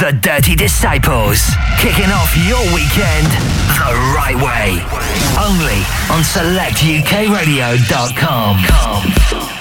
The Dirty Disciples, kicking off your weekend the right way. Only on selectukradio.com.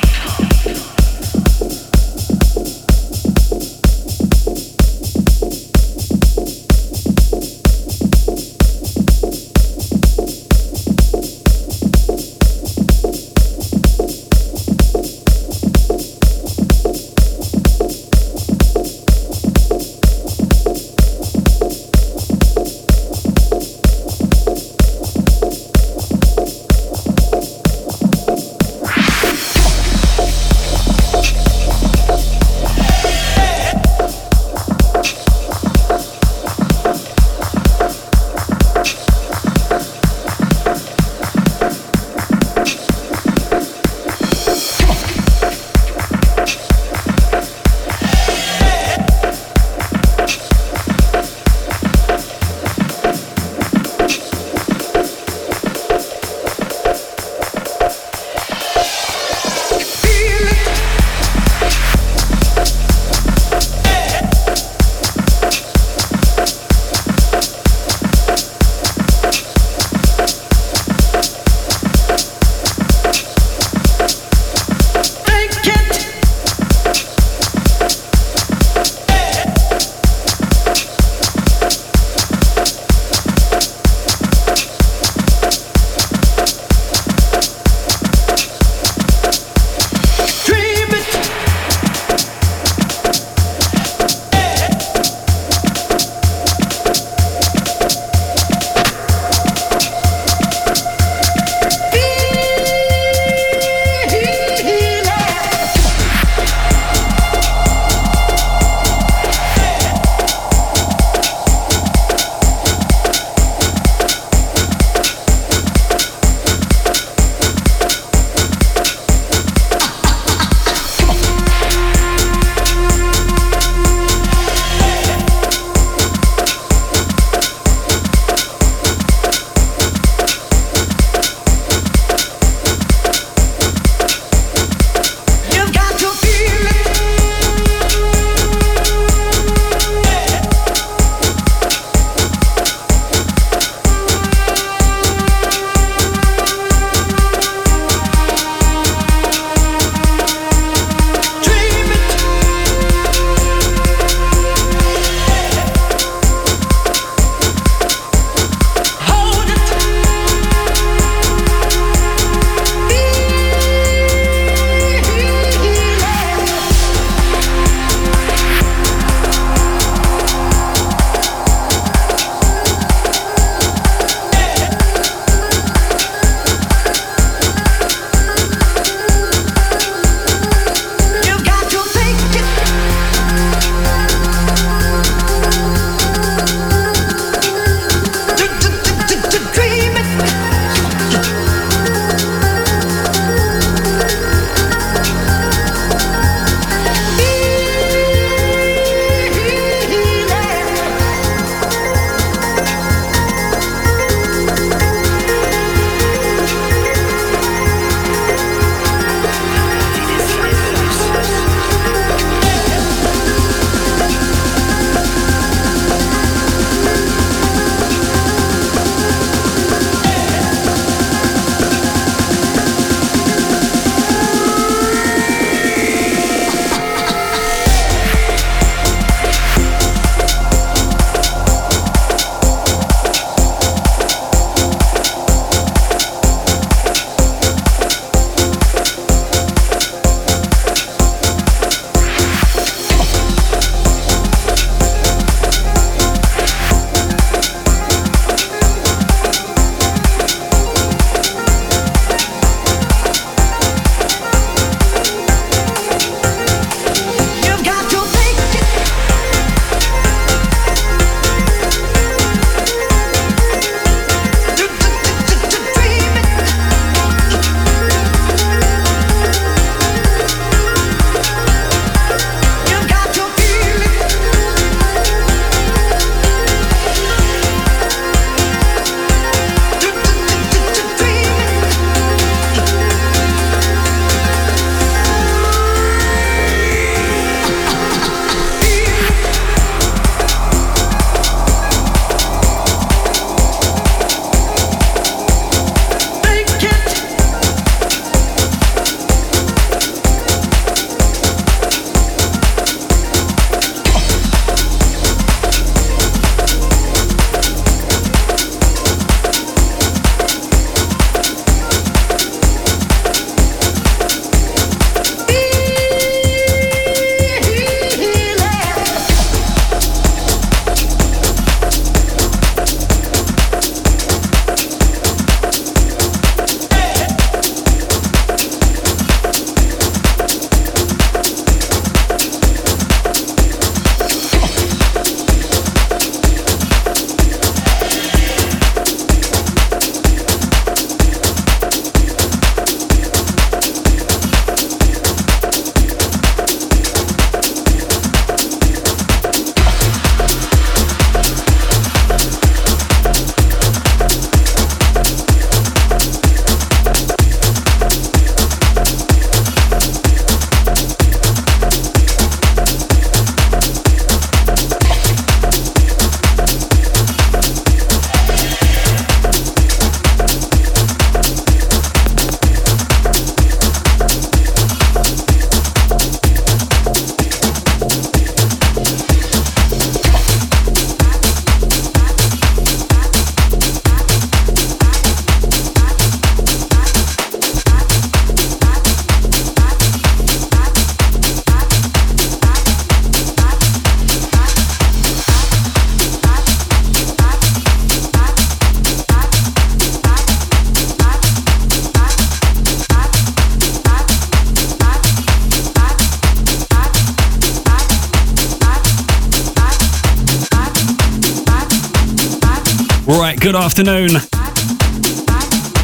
Right, good afternoon.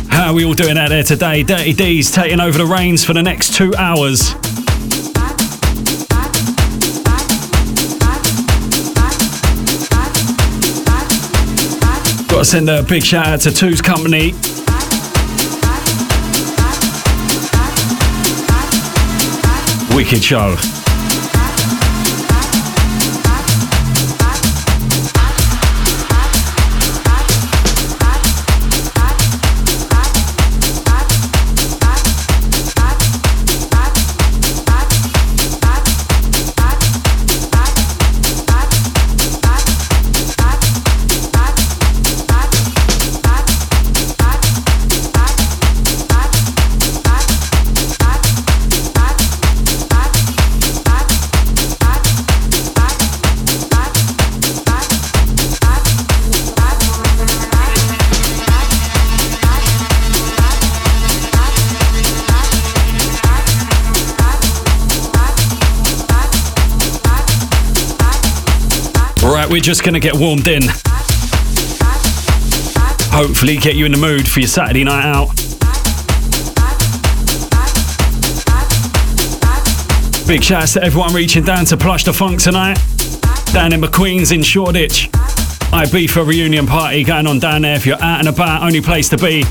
How are we all doing out there today? Dirty D's taking over the reins for the next two hours. Got to send a big shout out to Two's Company. Wicked show. We're just gonna get warmed in. Hopefully, get you in the mood for your Saturday night out. Big shouts to everyone reaching down to Plush the Funk tonight. Down in McQueen's in Shoreditch. IB Ibiza reunion party going on down there if you're out and about, only place to be.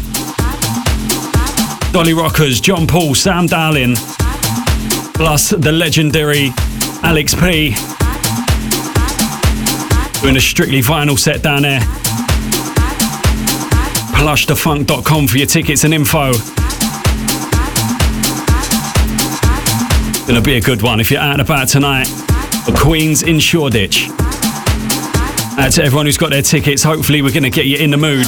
Dolly Rockers, John Paul, Sam Darling, plus the legendary Alex P. Doing a strictly vinyl set down there. Plushthefunk.com for your tickets and info. Gonna be a good one if you're out and about tonight. The Queens in Shoreditch. Out to everyone who's got their tickets, hopefully we're gonna get you in the mood.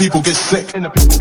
People get sick.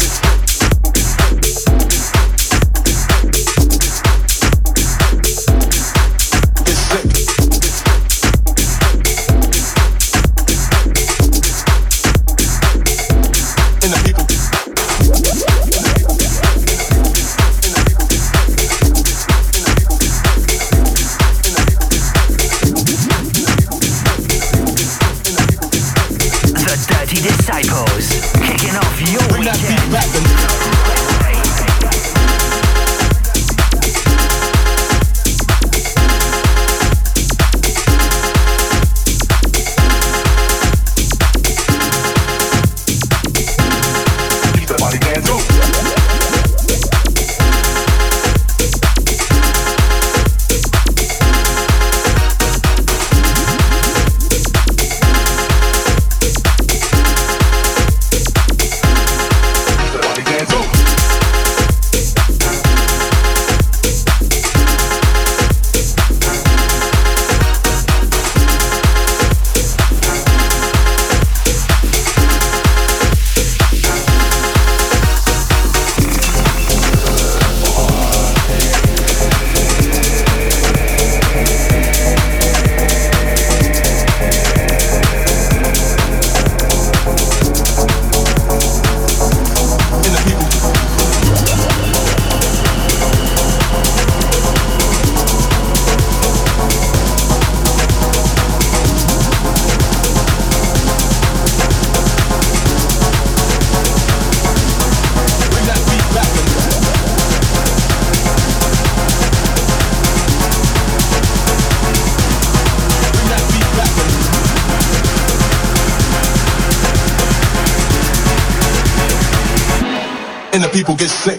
People get sick.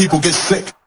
People get sick.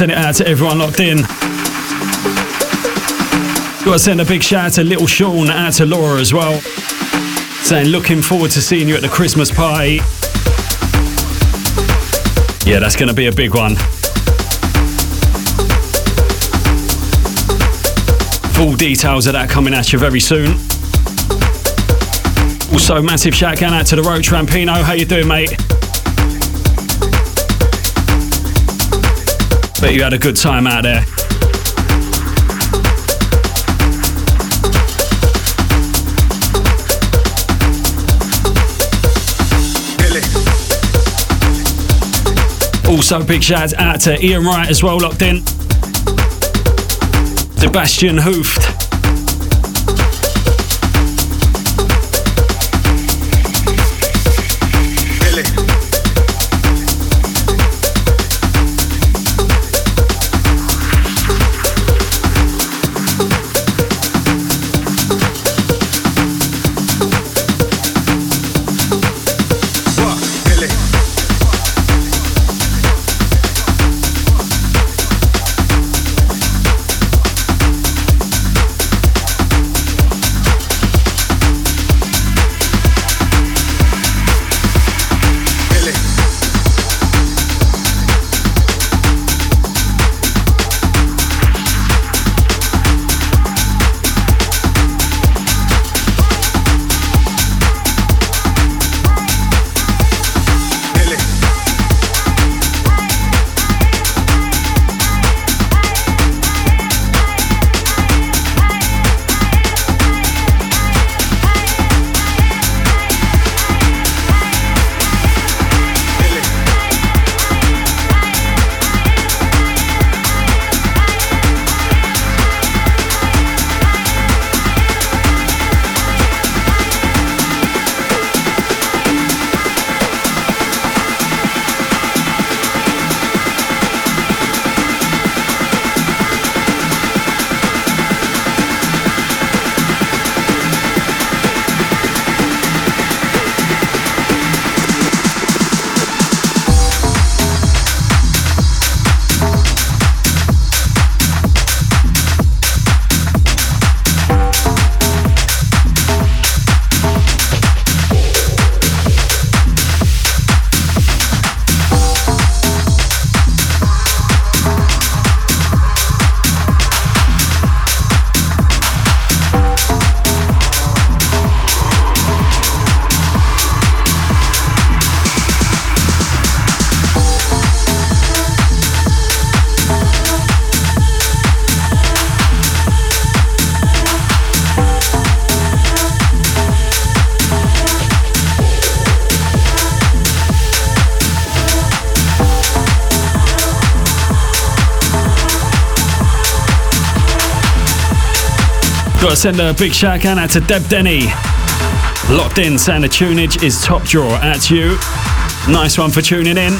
Send it out to everyone locked in. Got to send a big shout out to Little Sean, out to Laura as well. Saying, looking forward to seeing you at the Christmas party. Yeah, that's to be a big one. Full details of that coming at you very soon. Also, massive shout out to the Roach Rampino. How you doing, mate? Bet you had a good time out there. Also, big shout out to Ian Wright as well, locked in. Sebastian Hooft. Gotta send a big shout out to Deb Denny. Locked in, saying the tunage is top drawer at you. Nice one for tuning in.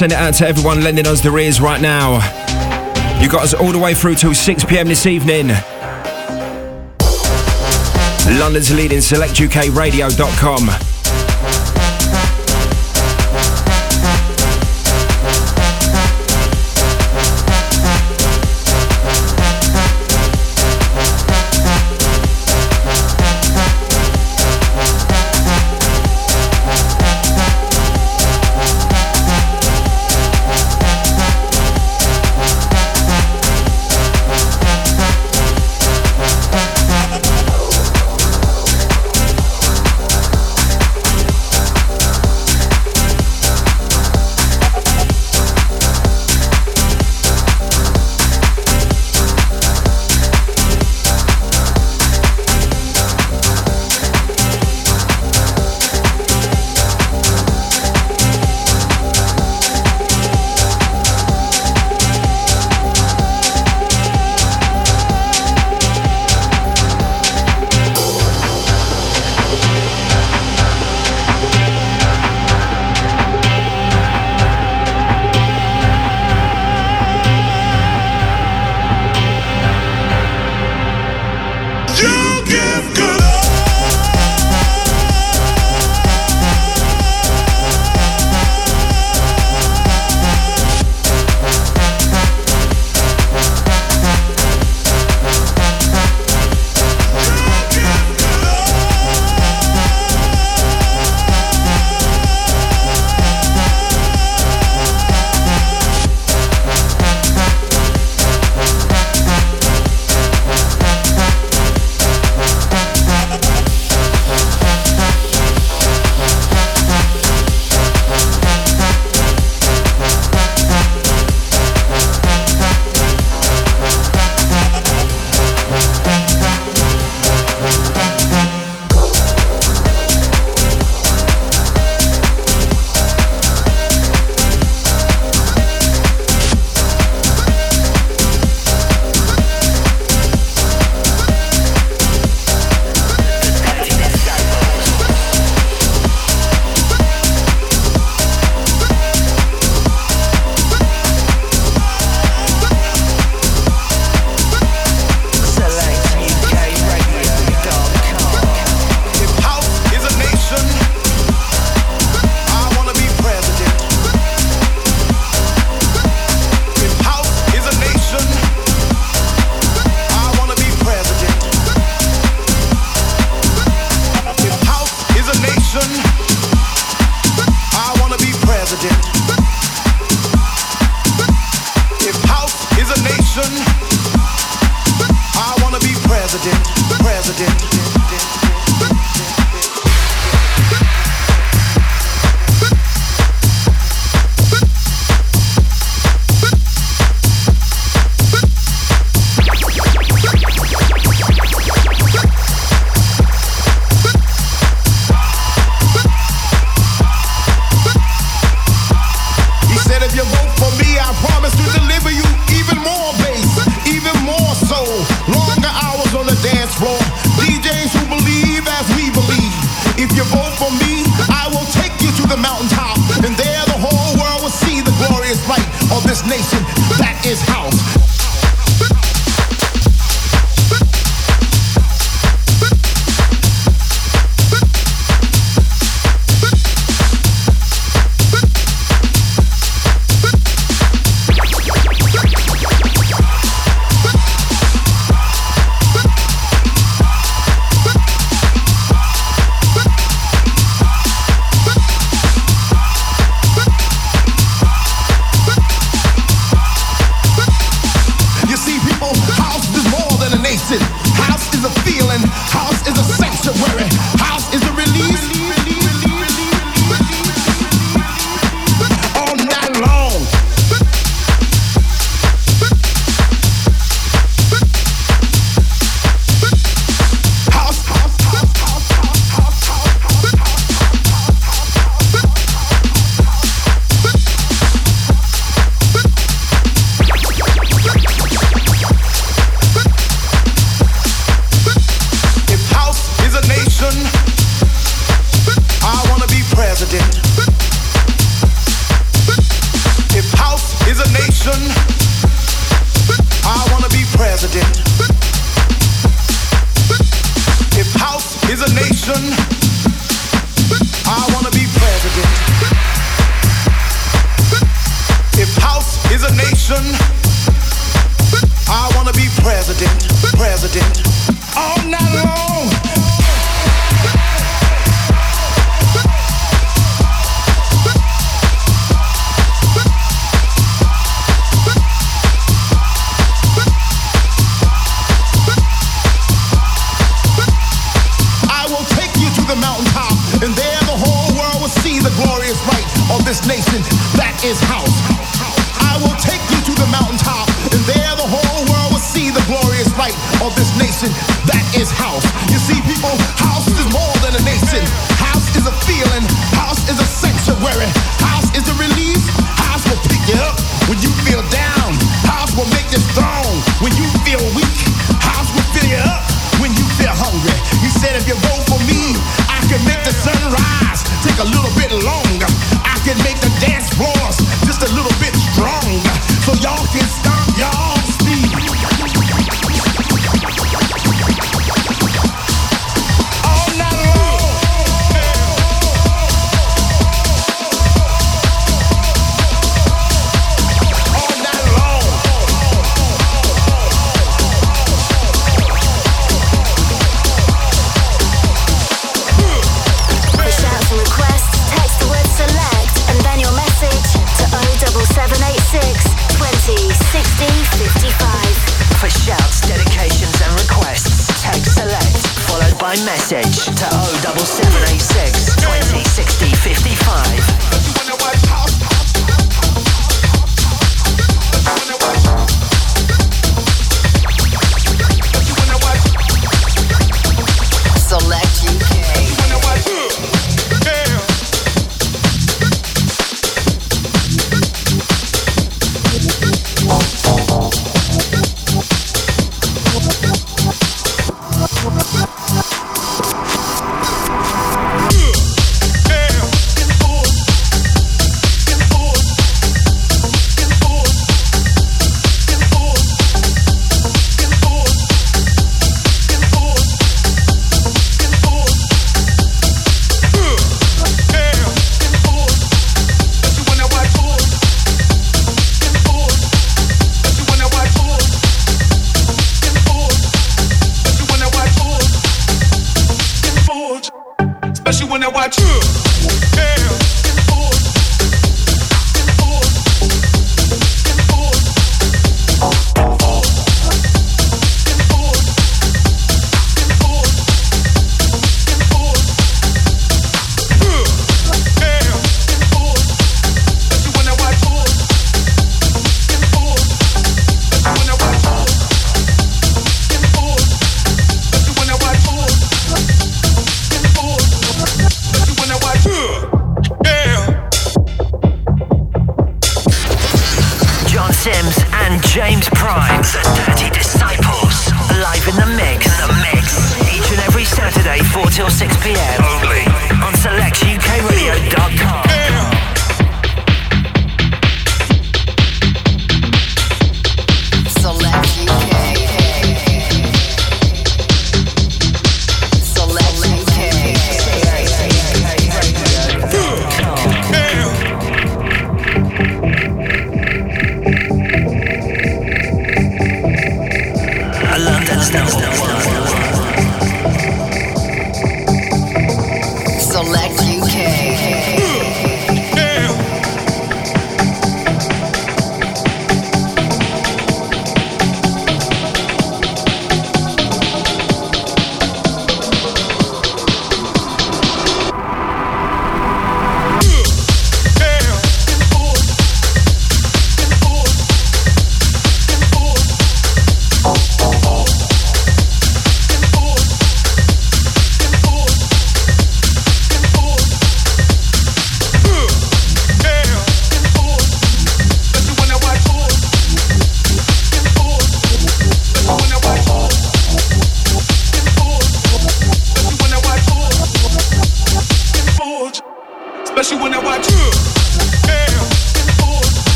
Send it out to everyone lending us their ears right now. You got us all the way through till 6 pm this evening. London's leading selectukradio.com.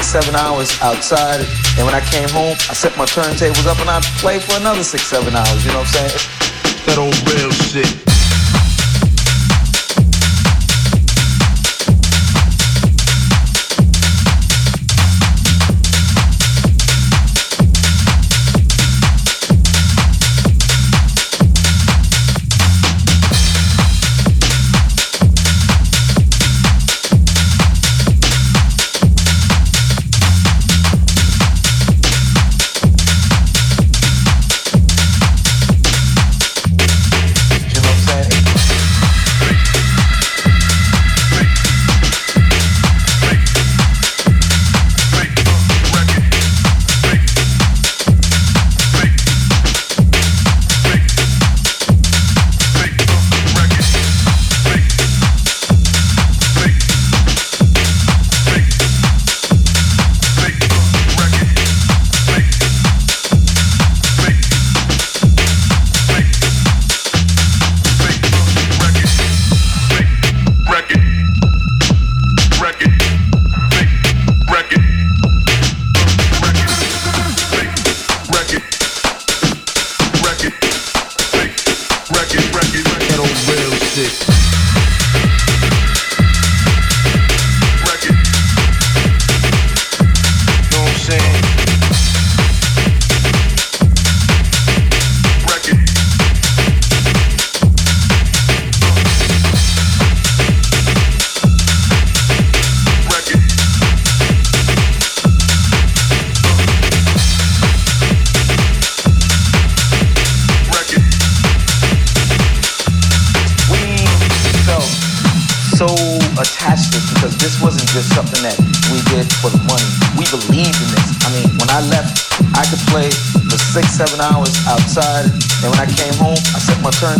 seven hours outside. And when I came home, I set my turntables up and I played for another six, seven hours. You know what I'm saying? That old real shit.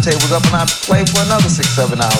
Turntables up and I played for another six, seven hours.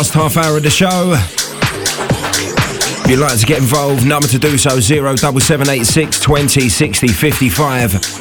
Last half hour of the show. If you'd like to get involved, number to do so 07786 20 60 55.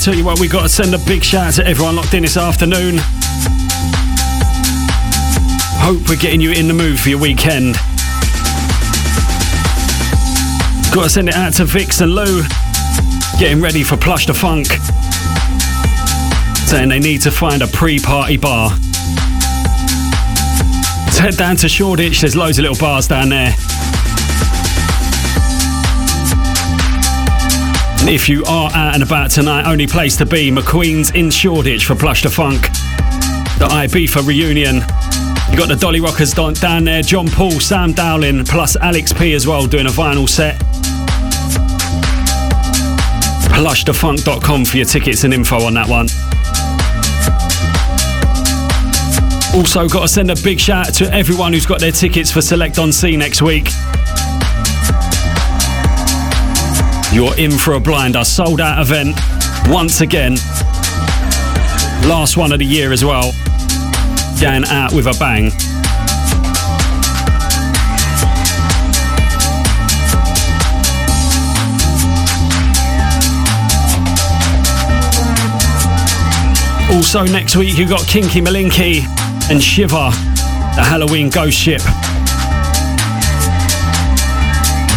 Tell you what, we've got to send a big shout out to everyone locked in this afternoon. Hope we're getting you in the mood for your weekend. Got to send it out to Vix and Lou, getting ready for Plush the Funk, saying they need to find a pre-party bar. Let's head down to Shoreditch. There's loads of little bars down there. If you are out and about tonight, only place to be McQueen's in Shoreditch for Plush the Funk. The Ibiza reunion. You got the Dolly Rockers down there, John Paul, Sam Dowling, plus Alex P as well doing a vinyl set. Plushthefunk.com for your tickets and info on that one. Also, got to send a big shout out to everyone who's got their tickets for Select on Sea next week. You're in for a blind, a sold out event once again. Last one of the year as well. Going out with a bang. Also, next week you've got Kinky Malinki and Shiva, the Halloween ghost ship.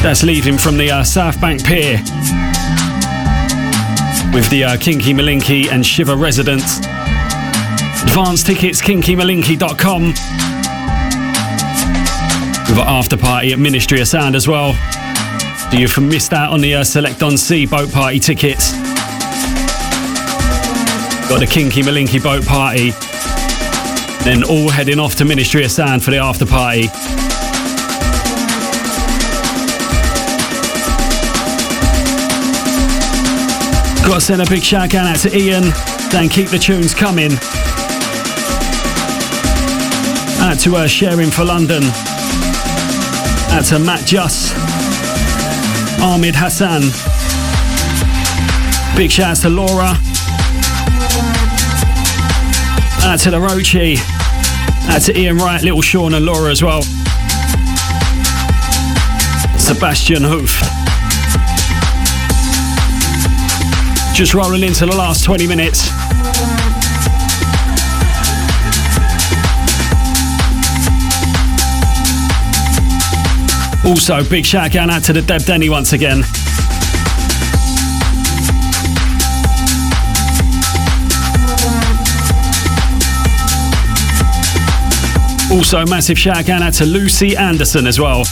That's leaving from the uh, South Bank Pier with the uh, Kinky Malinki and Shiva residents. Advance tickets kinkymalinki.com with an after party at Ministry of Sound as well. Do you've missed out on the uh, Select on Sea boat party tickets? Got the Kinky Malinki boat party. Then all heading off to Ministry of Sound for the after party. Got to send a big shout out to Ian. Then keep the tunes coming. Out to uh, Sharing for London. Out to Matt Just. Ahmed Hassan. Big shouts to Laura. Out to the Rochi. Out to Ian Wright, Little Sean and Laura as well. Sebastian Hoof. Just rolling into the last 20 minutes. Also, big shout out to the Deb Denny once again. Also, massive shout out to Lucy Anderson as well.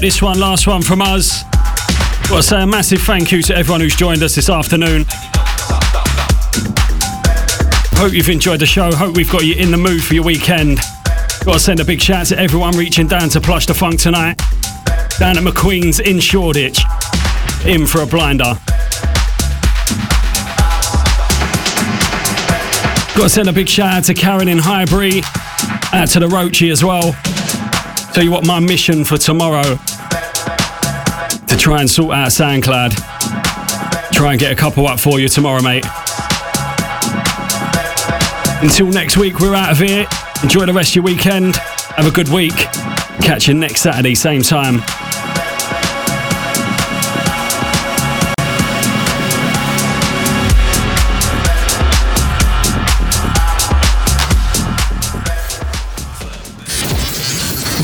This one, last one from us. Got to say a massive thank you to everyone who's joined us this afternoon. Hope you've enjoyed the show. Hope we've got you in the mood for your weekend. Got to send a big shout to everyone reaching down to Plush the Funk tonight. Down at McQueen's in Shoreditch. In for a blinder. Got to send a big shout out to Karen in Highbury. Out to the Roachy as well. Tell you what, my mission for tomorrow to try and sort out SoundCloud. Try and get a couple up for you tomorrow, mate. Until next week, we're out of here. Enjoy the rest of your weekend. Have a good week. Catch you next Saturday, same time.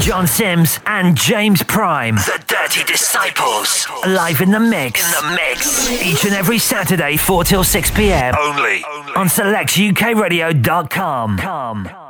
John Sims and James Prime. Dirty Disciples. Live in the mix. In the mix. Each and every Saturday, 4 till 6 p.m. Only. On selectukradio.com.